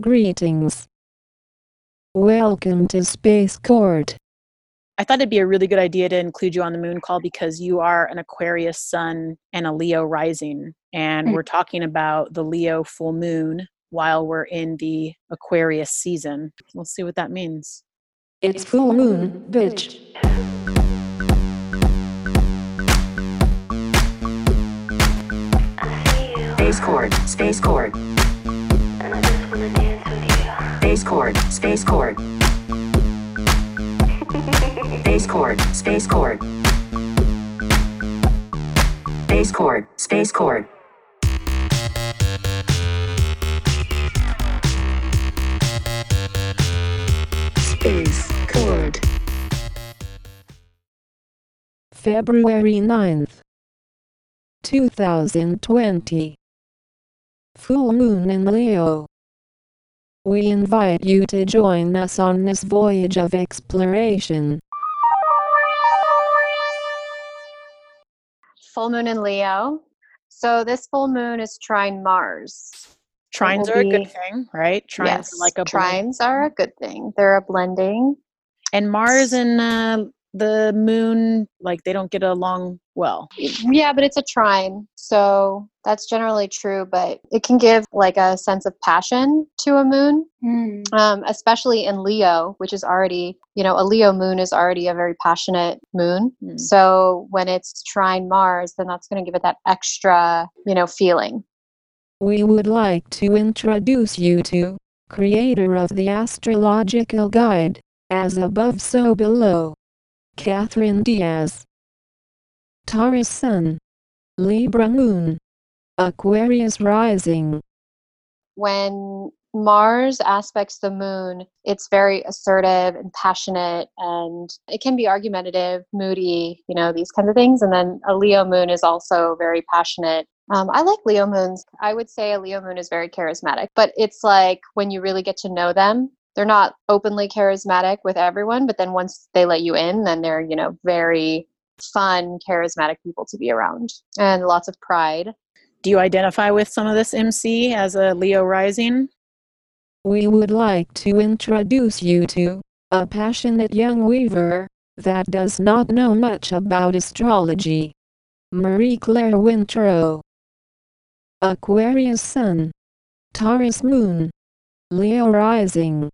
Greetings. Welcome to Space Court. I thought it'd be a really good idea to include you on the moon call because you are an Aquarius sun and a Leo rising. And Mm. we're talking about the Leo full moon while we're in the Aquarius season. We'll see what that means. It's full moon, bitch. Space Court, Space Court. Space Court, Space Court. Space Court, Space Court. Space Court, Space Court. Space Court. February 9th, 2020. Full moon in Leo. We invite you to join us on this voyage of exploration. full moon in Leo. So this full moon is trine Mars. Trines will are a good thing, right? Trines yes, are like a blend. trines are a good thing. They're a blending. And Mars and uh, the moon, like they don't get along well. Yeah, but it's a trine. So that's generally true, but it can give like a sense of passion to a moon, um, especially in Leo, which is already, you know, a Leo moon is already a very passionate moon. Hmm. So when it's trine Mars, then that's going to give it that extra, you know, feeling. We would like to introduce you to creator of the astrological guide, as above so below. Catherine Diaz. Taurus Sun. Libra Moon. Aquarius Rising. when Mars aspects the moon, it's very assertive and passionate, and it can be argumentative, moody, you know, these kinds of things. And then a Leo moon is also very passionate. Um, I like Leo moons. I would say a Leo moon is very charismatic, but it's like when you really get to know them, they're not openly charismatic with everyone, but then once they let you in, then they're, you know, very fun, charismatic people to be around and lots of pride. Do you identify with some of this MC as a Leo rising? We would like to introduce you to a passionate young weaver that does not know much about astrology. Marie Claire Wintero. Aquarius Sun. Taurus Moon. Leo Rising.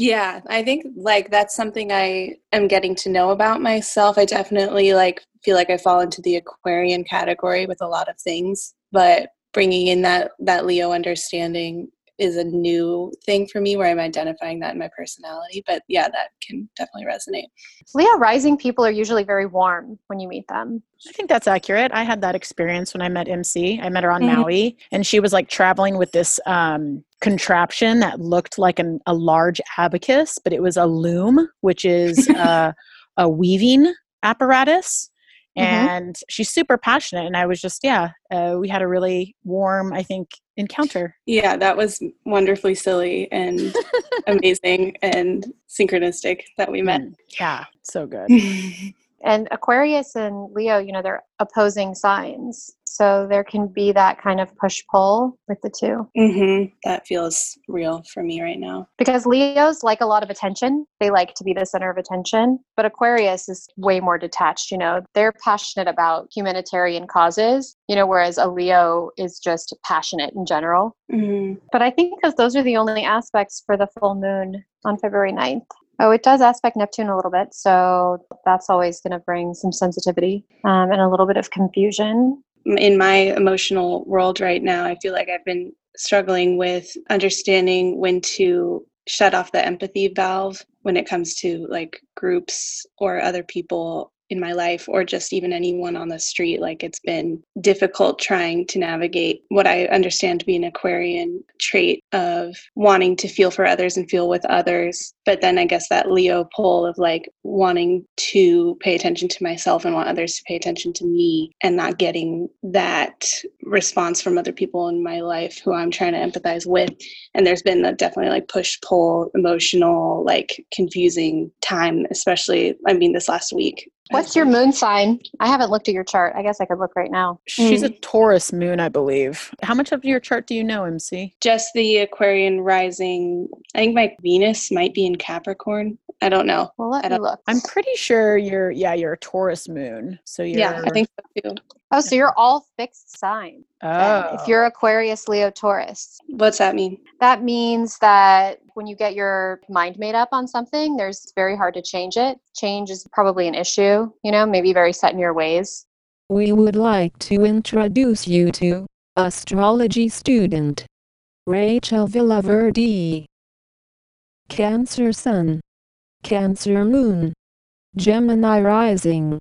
Yeah, I think like that's something I am getting to know about myself. I definitely like feel like I fall into the Aquarian category with a lot of things, but bringing in that that Leo understanding is a new thing for me where I'm identifying that in my personality. But yeah, that can definitely resonate. Leo rising people are usually very warm when you meet them. I think that's accurate. I had that experience when I met MC. I met her on Mhm. Maui, and she was like traveling with this um, contraption that looked like an, a large abacus, but it was a loom, which is uh, a weaving apparatus. Mhm. And she's super passionate. And I was just, yeah, uh, we had a really warm, I think, encounter. Yeah, that was wonderfully silly and amazing and synchronistic that we met. Mm, Yeah, so good. And Aquarius and Leo, you know, they're opposing signs. So there can be that kind of push pull with the two. hmm That feels real for me right now. Because Leos like a lot of attention. They like to be the center of attention. But Aquarius is way more detached, you know. They're passionate about humanitarian causes, you know, whereas a Leo is just passionate in general. hmm But I think because those are the only aspects for the full moon on February 9th. Oh, it does aspect Neptune a little bit. So that's always going to bring some sensitivity um, and a little bit of confusion. in my emotional world right now, I feel like I've been struggling with understanding when to shut off the empathy valve when it comes to like groups or other people in my life or just even anyone on the street like it's been difficult trying to navigate what i understand to be an aquarian trait of wanting to feel for others and feel with others. But then i guess that leo pole of like wanting to pay attention to myself and want others to pay attention to me and not getting that response from other people in my life who i'm trying to empathize with. And there's been a definitely like push pull emotional like confusing time especially i mean this last week What's your moon sign? I haven't looked at your chart. I guess I could look right now. She's a Mm. Taurus moon, I believe. How much of your chart do you know, MC? Just the Aquarian rising. I think my Venus might be in Capricorn. I don't know. Well, let I me don't- look. I'm pretty sure you're yeah, you're a Taurus moon. So you're Yeah, I think so too. Oh, so you're all fixed sign. oh. If you're Aquarius, Leo, Taurus. What's that mean? That means that when you get your mind made up on something, there's very hard to change it. Change is probably an issue, you know, maybe very set in your ways. We would like to introduce you to astrology student Rachel Villaverde. Cancer Sun, Cancer Moon, Gemini Rising.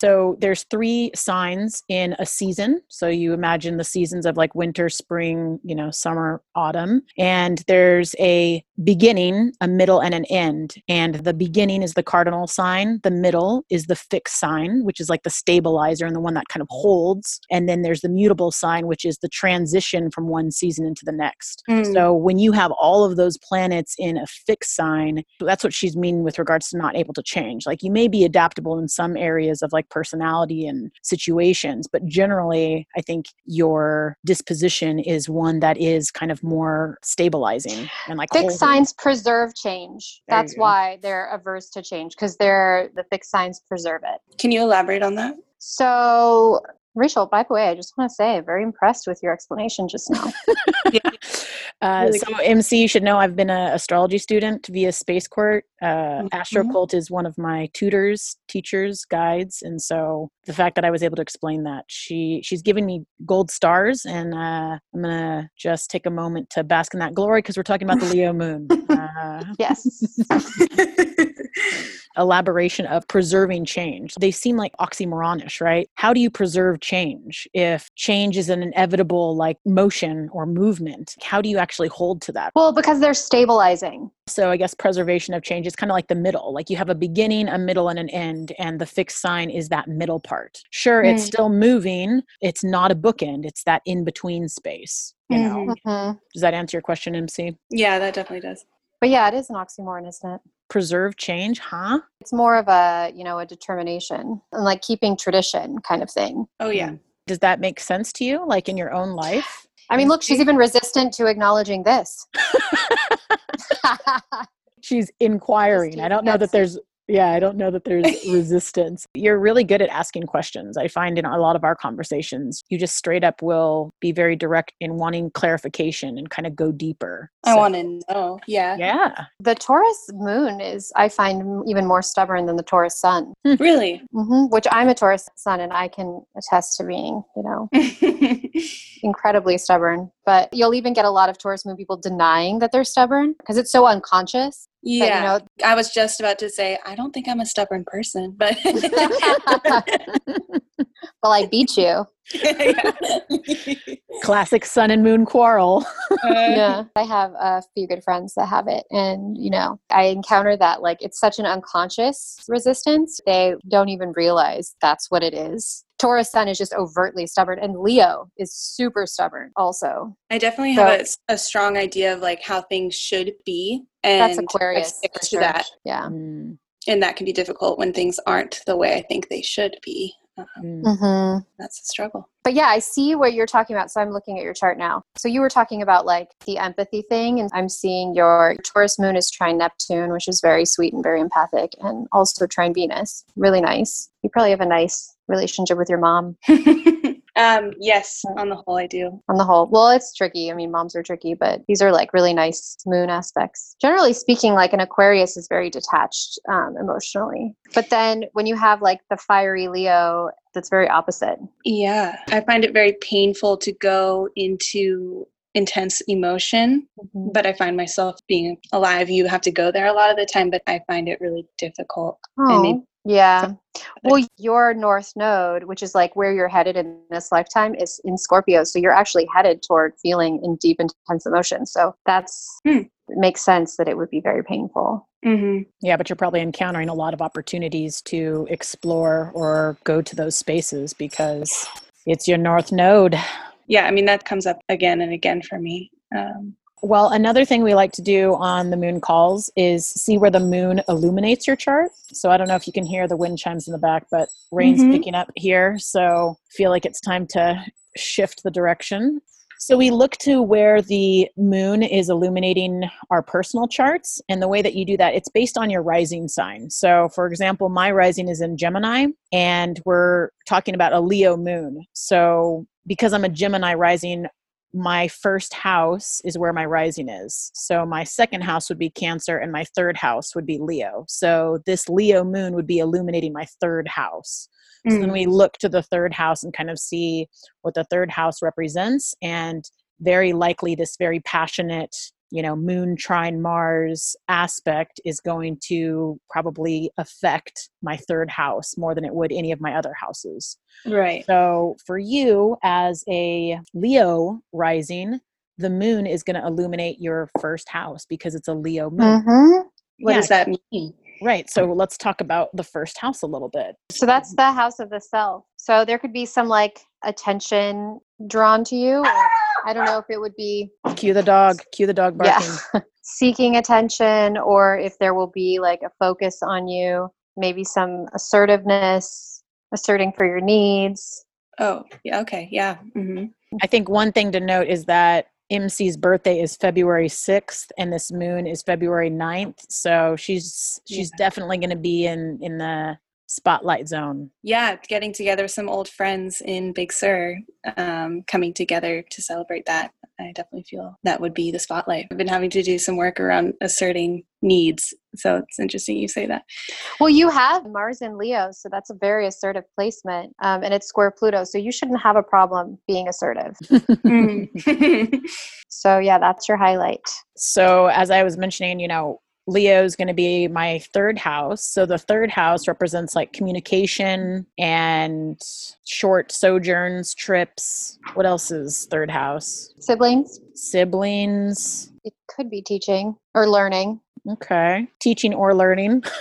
So there's three signs in a season. So you imagine the seasons of like winter, spring, you know, summer, autumn. And there's a beginning, a middle, and an end. And the beginning is the cardinal sign. The middle is the fixed sign, which is like the stabilizer and the one that kind of holds. And then there's the mutable sign, which is the transition from one season into the next. Mm. So when you have all of those planets in a fixed sign, that's what she's meaning with regards to not able to change. Like you may be adaptable in some areas of like personality and situations, but generally, I think your disposition is one that is kind of more stabilizing and like Fixed holding. signs preserve change. There That's why they're averse to change because they're the fixed signs preserve it. Can you elaborate on that? So, Rachel, by the way, I just want to say, very impressed with your explanation just now. Uh, Really so MC you should know I've been an astrology student via Space Court. Uh, Mhm. Astrocult is one of my tutors, teachers, guides, and so the fact that I was able to explain that she she's giving me gold stars, and uh, I'm gonna just take a moment to bask in that glory because we're talking about the Leo moon. Uh, yes. elaboration of preserving change. They seem like oxymoronish, right? How do you preserve change if change is an inevitable like motion or movement? How do you actually hold to that? Well, because they're stabilizing. So I guess preservation of change is kind of like the middle. Like you have a beginning, a middle, and an end, and the fixed sign is that middle part. Sure, it's Mm. still moving. It's not a bookend. It's that in between space. You know, Mhm. Mhm. does that answer your question, MC? Yeah, that definitely does. But yeah, it is an oxymoron, isn't it? Preserve change, huh? It's more of a, you know, a determination and like keeping tradition kind of thing. Oh yeah. Mm. Does that make sense to you, like in your own life? I mean, look, she's even resistant to acknowledging this. She's inquiring. I don't know that there's yeah, I don't know that there's resistance. You're really good at asking questions. I find in a lot of our conversations, you just straight up will be very direct in wanting clarification and kind of go deeper. I So, want to know. Yeah. Yeah. the Taurus moon is, I find, even more stubborn than the Taurus sun, Really? hmm which I'm a Taurus sun and I can attest to being, you know, incredibly stubborn. But you'll even get a lot of Taurus moon people denying that they're stubborn because it's so unconscious. Yeah. That, you know, I was just about to say I don't think I'm a stubborn person, but well, I beat you. Classic sun and moon quarrel. yeah i have a few good friends that have it and you know i encounter that like it's such an unconscious resistance they don't even realize that's what it is taurus sun is just overtly stubborn and leo is super stubborn also I definitely have So- a s- a, strong idea of like how things should be, and that's I aquarius stick to sure. that. yeah Mm, And that can be difficult when things aren't the way I think they should be. Um, mm. hmm that's a struggle. but yeah i see what you're talking about so i'm looking at your chart now. So you were talking about like the empathy thing and i'm seeing your taurus moon is trine neptune which is very sweet and very empathic and also trine venus. Really nice. You probably have a nice relationship with your mom um, yes, on the whole, I do. on the whole. Well, it's tricky. I mean, moms are tricky, but these are like really nice moon aspects. Generally speaking, like an Aquarius is very detached um, emotionally. But then when you have like the fiery Leo, that's very opposite. Yeah, I find it very painful to go into intense emotion, but I find myself being alive. You have to go there a lot of the time, but I find it really difficult. Oh, yeah. Well, your North Node, which is like where you're headed in this lifetime, is in Scorpio. So you're actually headed toward feeling in deep, intense emotion. So that's Hmm. makes sense that it would be very painful. hmm Yeah, but you're probably encountering a lot of opportunities to explore or go to those spaces because it's your north node. Yeah, I mean, that comes up again and again for me. Um, Well, another thing we like to do on the moon calls is see where the moon illuminates your chart. So I don't know if you can hear the wind chimes in the back, but rain's Mhm. picking up here. So I feel like it's time to shift the direction. So we look to where the moon is illuminating our personal charts. And the way that you do that, it's based on your rising sign. So, for example, my rising is in Gemini, and we're talking about a Leo moon. So, because I'm a Gemini rising, my first house is where my rising is. So my second house would be Cancer and my third house would be Leo. So this Leo moon would be illuminating my third house. So then Mm. we look to the third house and kind of see what the third house represents and very likely this very passionate you know moon trine mars aspect is going to probably affect my third house more than it would any of my other houses Right. so for you as a Leo rising, the moon is going to illuminate your first house because it's a Leo moon. hmm What Yeah, does that mean? Right. So let's talk about the first house a little bit. So that's the house of the self. So there could be some like attention drawn to you. Or I don't know if it would be Cue the dog. Cue the dog barking. yeah, seeking attention, or if there will be like a focus on you, maybe some assertiveness, asserting for your needs. Oh, yeah. Okay. Yeah. hmm I think one thing to note is that MC's birthday is February 6th and this moon is February 9th. So she's she's definitely going to be in in the spotlight zone. Yeah. Getting together with some old friends in Big Sur, um, coming together to celebrate that. I definitely feel that would be the spotlight. I've been having to do some work around asserting needs. So it's interesting you say that. Well, you have Mars in Leo, so that's a very assertive placement, um, and it's square Pluto, so you shouldn't have a problem being assertive. Mm. So yeah, that's your highlight. So, as I was mentioning, you know, Leo is going to be my third house. So, the third house represents like communication and short sojourns, trips. What else is third house? Siblings, Siblings. it could be teaching or learning. Okay. Teaching or learning.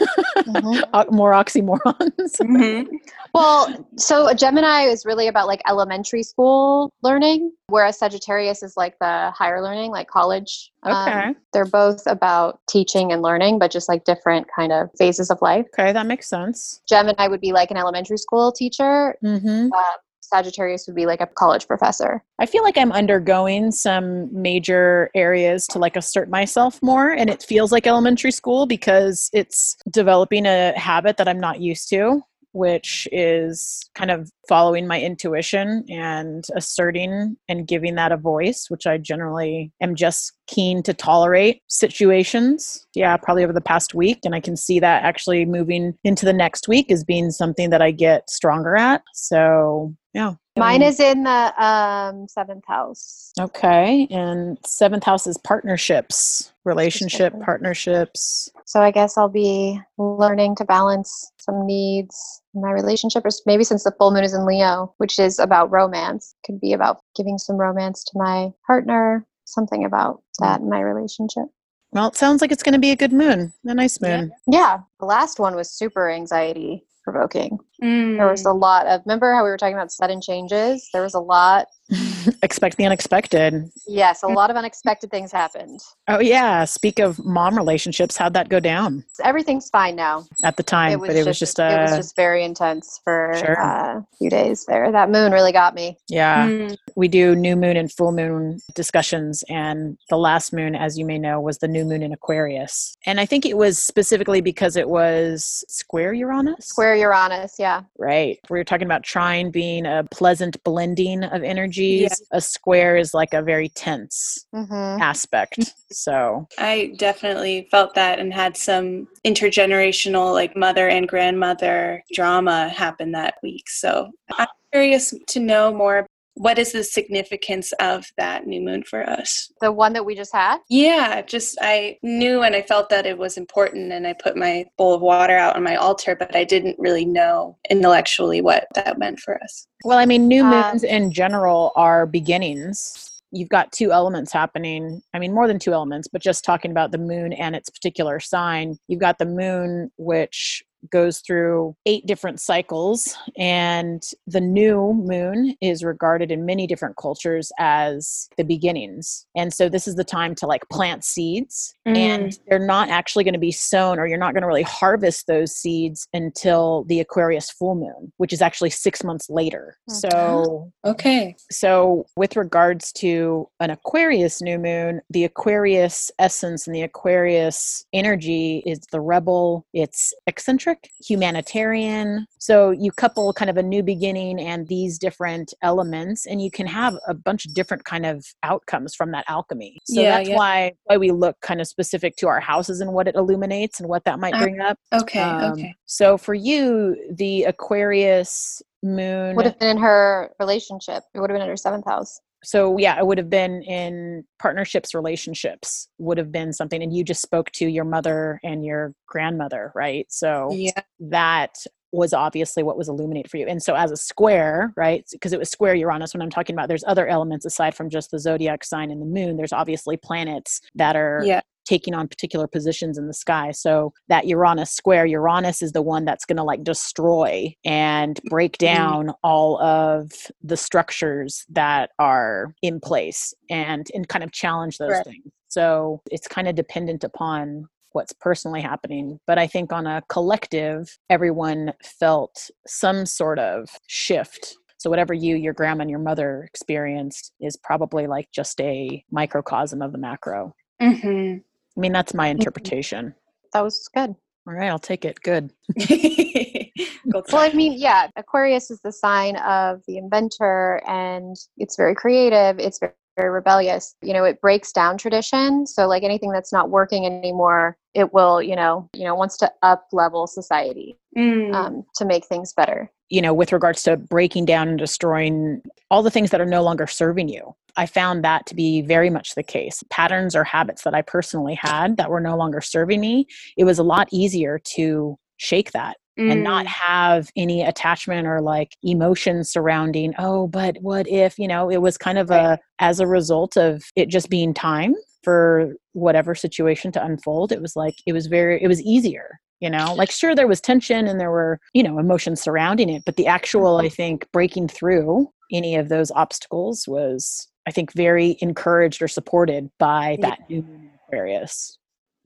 Mhm. O- More oxymorons. Mhm. Well, so a Gemini is really about like elementary school learning, whereas Sagittarius is like the higher learning, like college. Um, Okay. they're both about teaching and learning, but just like different kind of phases of life. Okay, that makes sense. Gemini would be like an elementary school teacher. Mm-hmm. Uh, Sagittarius would be like a college professor. I feel like I'm undergoing some major areas to like assert myself more, and it feels like elementary school because it's developing a habit that I'm not used to, which is kind of following my intuition and asserting and giving that a voice, which I generally am just keen to tolerate situations. Yeah, probably over the past week, and I can see that actually moving into the next week as being something that I get stronger at. So, yeah. Mine is in the um, seventh house. Okay. And seventh house is partnerships, relationship partnerships. So I guess I'll be learning to balance some needs in my relationship, or maybe since the full moon is in Leo, which is about romance, could be about giving some romance to my partner, something about that in my relationship. Well, it sounds like it's going to be a good moon, a nice moon. Yeah, the last one was super anxiety provoking. There was Mm. a lot of, remember how we were talking about sudden changes? There was a lot, Expect the unexpected. yes, a lot of unexpected things happened. Oh, yeah. Speak of mom relationships, how'd that go down Everything's fine now. at the time? but it was just, it was uh, just very intense for Sure. uh, a few days there. That moon really got me. yeah. Mm. We do new moon and full moon discussions. And the last moon, as you may know, was the new moon in Aquarius. And I think it was specifically because it was square Uranus. Square Uranus, yeah. Right. We were talking about trine being a pleasant blending of energies. Yeah. A square is like a very tense hmm aspect. So, I definitely felt that and had some intergenerational, like mother and grandmother drama happen that week. So I'm curious to know more. What is the significance of that new moon for us? The one that we just had. Yeah, just I knew and I felt that it was important, and I put my bowl of water out on my altar, but I didn't really know intellectually what that meant for us. well, I mean, new Um, moons in general are beginnings. You've got two elements happening. I mean, more than two elements, but just talking about the moon and its particular sign, you've got the moon, which goes through eight different cycles, and the new moon is regarded in many different cultures as the beginnings. And so this is the time to like plant seeds, and mm. they're not actually going to be sown, or you're not going to really harvest those seeds until the Aquarius full moon, which is actually six months later. Okay. So Okay. so, with regards to an Aquarius new moon, the Aquarius essence and the Aquarius energy is the rebel, it's eccentric, humanitarian. So, you couple kind of a new beginning and these different elements, and you can have a bunch of different kind of outcomes from that alchemy. So, Yeah, that's yeah. why, why we look kind of specific to our houses and what it illuminates and what that might Ah, bring up. Okay. Um, okay. So, for you, the Aquarius moon Would have been in her relationship. It would have been in her seventh house. So yeah it would have been in partnerships relationships would have been something and you just spoke to your mother and your grandmother right so Yeah. that was obviously what was illuminated for you and so as a square right because it was square uranus when i'm talking about there's other elements aside from just the zodiac sign and the moon there's obviously planets that are Yeah. Taking on particular positions in the sky. So that Uranus square, Uranus is the one that's going to like destroy and break Mm-hmm. down all of the structures that are in place and and kind of challenge those Right. things. So it's kind of dependent upon what's personally happening. But I think on a collective, everyone felt some sort of shift. So whatever you, your grandma, and your mother experienced is probably like just a microcosm of the macro. Mm-hmm. I mean, that's my mm-hmm. interpretation. That was good. All right, I'll take it. Good. Well, I mean, yeah, Aquarius is the sign of the inventor and it's very creative. It's very, very rebellious. You know, it breaks down tradition. So like anything that's not working anymore, it will, you know, you know, wants to up level society Mm. um, to make things better. You know, with regards to breaking down and destroying all the things that are no longer serving you, I found that to be very much the case. Patterns or habits that I personally had that were no longer serving me, it was a lot easier to shake that and not Mm. have any attachment or like emotion surrounding oh but what if you know it was kind of Right. a as a result of it just being time for whatever situation to unfold it was like it was very it was easier you know like sure there was tension and there were you know emotions surrounding it but the actual i think breaking through any of those obstacles was i think very encouraged or supported by Yeah. that new moon aquarius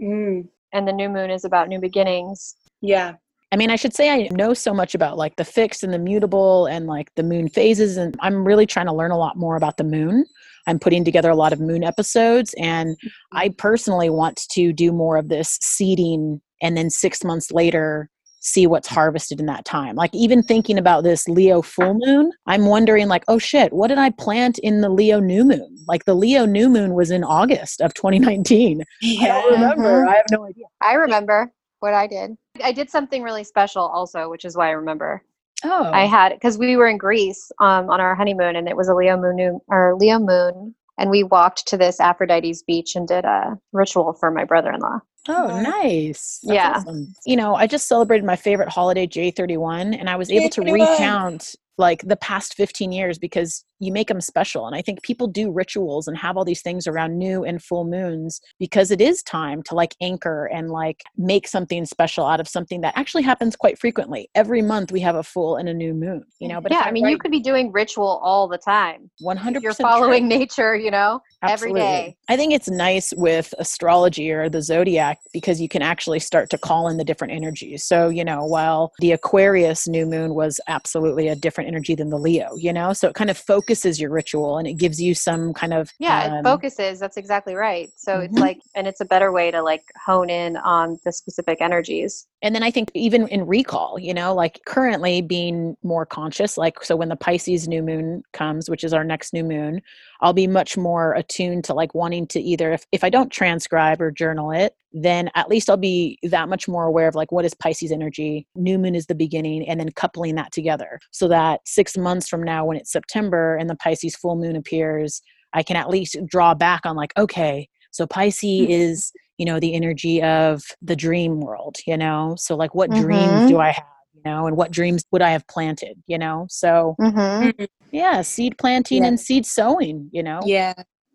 Mm. And the new moon is about new beginnings. Yeah. I mean, I should say I know so much about like the fixed and the mutable and like the moon phases, and I'm really trying to learn a lot more about the moon. I'm putting together a lot of moon episodes, and I personally want to do more of this seeding and then six months later see what's harvested in that time. Like, even thinking about this Leo full moon, I'm wondering, like, oh shit, what did I plant in the Leo new moon? Like, the Leo new moon was in August of 2019. I Yeah. don't remember. Mhm. I have no idea. I remember what I did. I did something really special also, which is why I remember. Oh, I had because we were in Greece um, on our honeymoon, and it was a Leo moon or Leo moon, and we walked to this Aphrodite's beach and did a ritual for my brother-in-law. Oh, nice. That's Yeah. awesome. You know, I just celebrated my favorite holiday, J31, and I was able to J31. recount like the past 15 years because you make them special. And I think people do rituals and have all these things around new and full moons because it is time to like anchor and like make something special out of something that actually happens quite frequently. Every month we have a full and a new moon, you know, but yeah, I mean, you could be doing ritual all the time. 100% You're true. following nature, you know, every Absolutely. day. I think it's nice with astrology or the zodiac because you can actually start to call in the different energies. So, you know, while the Aquarius new moon was absolutely a different energy than the Leo, you know, so it kind of focuses your ritual and it gives you some kind of Yeah, um, it focuses. That's exactly right. So it's Mhm. like, and it's a better way to like hone in on the specific energies. And then I think even in recall, you know, like currently being more conscious, like so when the Pisces new moon comes, which is our next new moon, I'll be much more attuned to like wanting to either if, if I don't transcribe or journal it, then at least I'll be that much more aware of like what is Pisces energy, new moon is the beginning, and then coupling that together. So that six months from now when it's September and the Pisces full moon appears, I can at least draw back on like, okay, so Pisces mm-hmm. is you know the energy of the dream world you know so like what dreams Mhm. do i have you know and what dreams would i have planted you know so Mm-hmm. yeah seed planting Yeah. and seed sowing you know Yeah.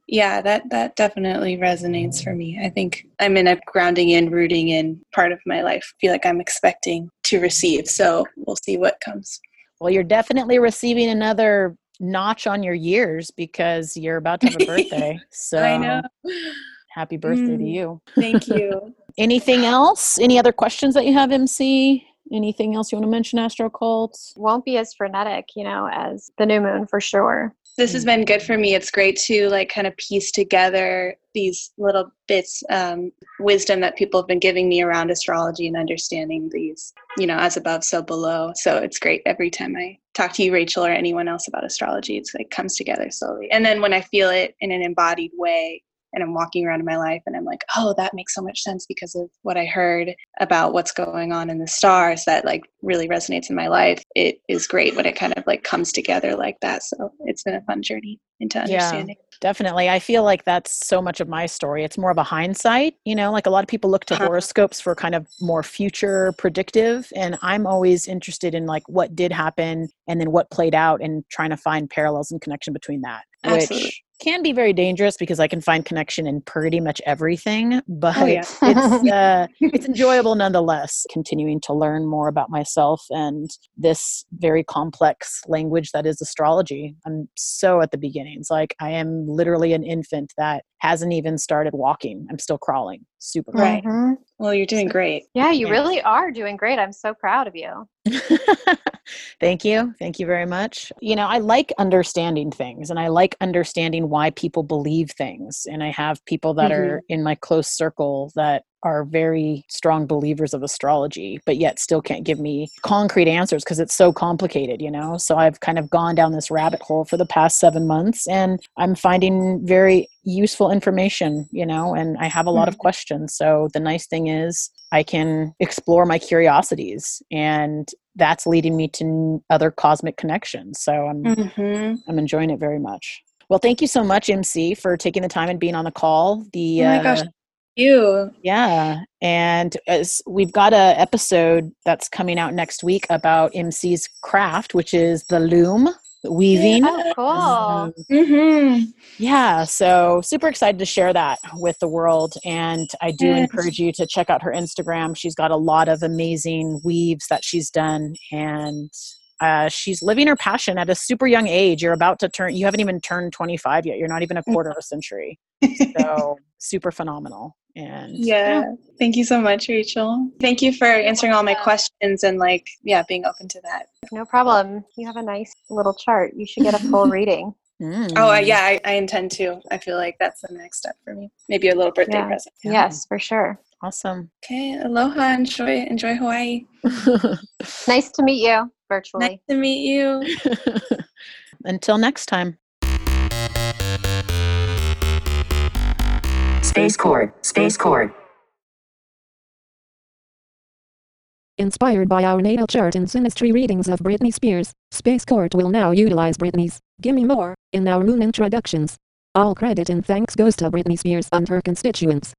Yeah, that that definitely resonates for me. I think I'm in a grounding in, rooting in part of my life. feel like I'm expecting to receive. So we'll see what comes. Well, you're definitely receiving another notch on your years because you're about to have a birthday. So I know. Happy birthday to Mm. you. Thank you. Anything else? Any other questions that you have, MC? Anything else you want to mention, Astro Cult? Won't be as frenetic, you know, as the new moon for sure. this has been good for me. It's great to like kind of piece together these little bits um, wisdom that people have been giving me around astrology and understanding these, you know, as above, so below. So it's great every time I talk to you, Rachel, or anyone else about astrology. It's like comes together slowly, and then when I feel it in an embodied way. And I'm walking around in my life and I'm like, oh, that makes so much sense because of what I heard about what's going on in the stars that like really resonates in my life. It is great when it kind of like comes together like that. So it's been a fun journey into understanding. Yeah. Definitely. I feel like that's so much of my story. It's more of a hindsight, you know, like a lot of people look to Uh-huh. horoscopes for kind of more future predictive. And I'm always interested in like what did happen and then what played out and trying to find parallels and connection between that, Absolutely. which can be very dangerous because I can find connection in pretty much everything, but Oh, yeah. it's uh, it's enjoyable nonetheless. Continuing to learn more about myself and this very complex language that is astrology. I'm so at the beginnings. Like I am literally an infant that hasn't even started walking. I'm still crawling. Super. Right. Mhm. Well, you're doing great. Yeah, you Yeah. really are doing great. I'm so proud of you. Thank you. Thank you very much. You know, I like understanding things and I like understanding why people believe things. And I have people that mm-hmm. are in my close circle that are very strong believers of astrology, but yet still can't give me concrete answers because it's so complicated, you know? So I've kind of gone down this rabbit hole for the past seven months and I'm finding very useful information, you know, and I have a lot of questions. So the nice thing is I can explore my curiosities and that's leading me to other cosmic connections. So I'm Mm-hmm. I'm enjoying it very much. Well, thank you so much, MC, for taking the time and being on the call. The Oh my gosh. uh, You. yeah, and as we've got a episode that's coming out next week about MC's craft, which is the loom weaving. Oh, cool. Um, Mm-hmm. yeah, so super excited to share that with the world. And I do Yes. encourage you to check out her Instagram. She's got a lot of amazing weaves that she's done. And uh, she's living her passion at a super young age. You're about to turn, you haven't even turned 25 yet. You're not even a quarter of a century. So super phenomenal. And yeah. Thank you so much, Rachel. Thank you for answering all my questions and like, yeah, being open to that. No problem. You have a nice little chart. You should get a full reading. Mm. Oh, uh, yeah, I, I intend to. I feel like that's the next step for me. Maybe a little birthday Yeah. present. Yeah. Yes, for sure. Awesome. Okay. Aloha. Enjoy. Enjoy Hawaii. Nice to meet you virtually. Nice to meet you. Until next time. Space Cord. Space Cord. Inspired by our natal chart and synastry readings of Britney Spears, Space Court will now utilize Britney's Gimme More in our moon introductions. All credit and thanks goes to Britney Spears and her constituents.